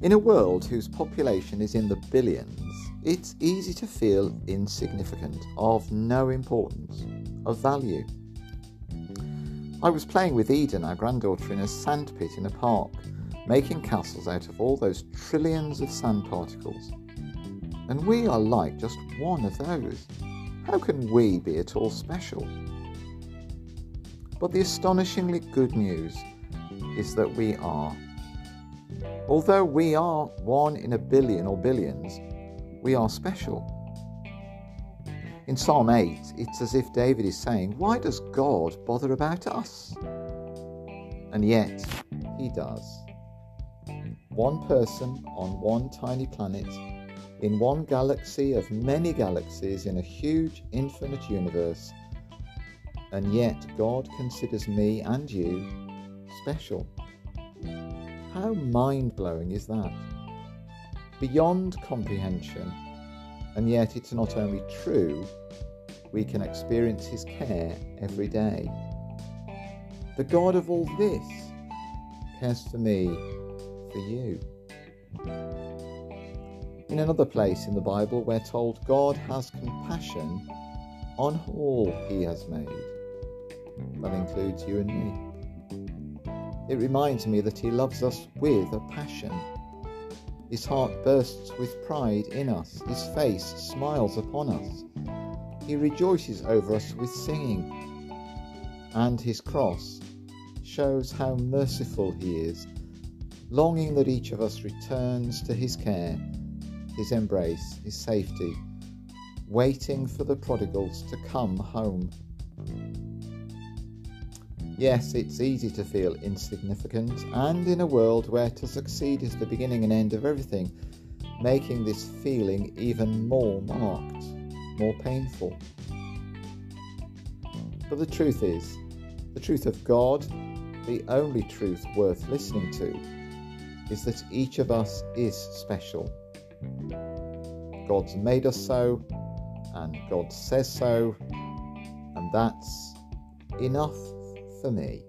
In a world whose population is in the billions, it's easy to feel insignificant, of no importance, of value. I was playing with Eden, our granddaughter, in a sandpit in a park, making castles out of all those trillions of sand particles. And we are like just one of those. How can we be at all special? But the astonishingly good news is that we are. Although we are one in a billion or billions, we are special. In Psalm 8, it's as if David is saying, Why does God bother about us? And yet, he does. One person on one tiny planet, in one galaxy of many galaxies in a huge infinite universe, and yet God considers me and you special. How mind blowing is that? Beyond comprehension, and yet it's not only true, we can experience His care every day. The God of all this cares for me, for you. In another place in the Bible, we're told God has compassion on all He has made. That includes you and me. It reminds me that He loves us with a passion. His heart bursts with pride in us, His face smiles upon us. He rejoices over us with singing. And His cross shows how merciful He is, longing that each of us returns to His care, His embrace, His safety, waiting for the prodigals to come home. Yes, it's easy to feel insignificant, and in a world where to succeed is the beginning and end of everything, making this feeling even more marked, more painful. But the truth is, the truth of God, the only truth worth listening to, is that each of us is special. God's made us so, and God says so, and that's enough for me.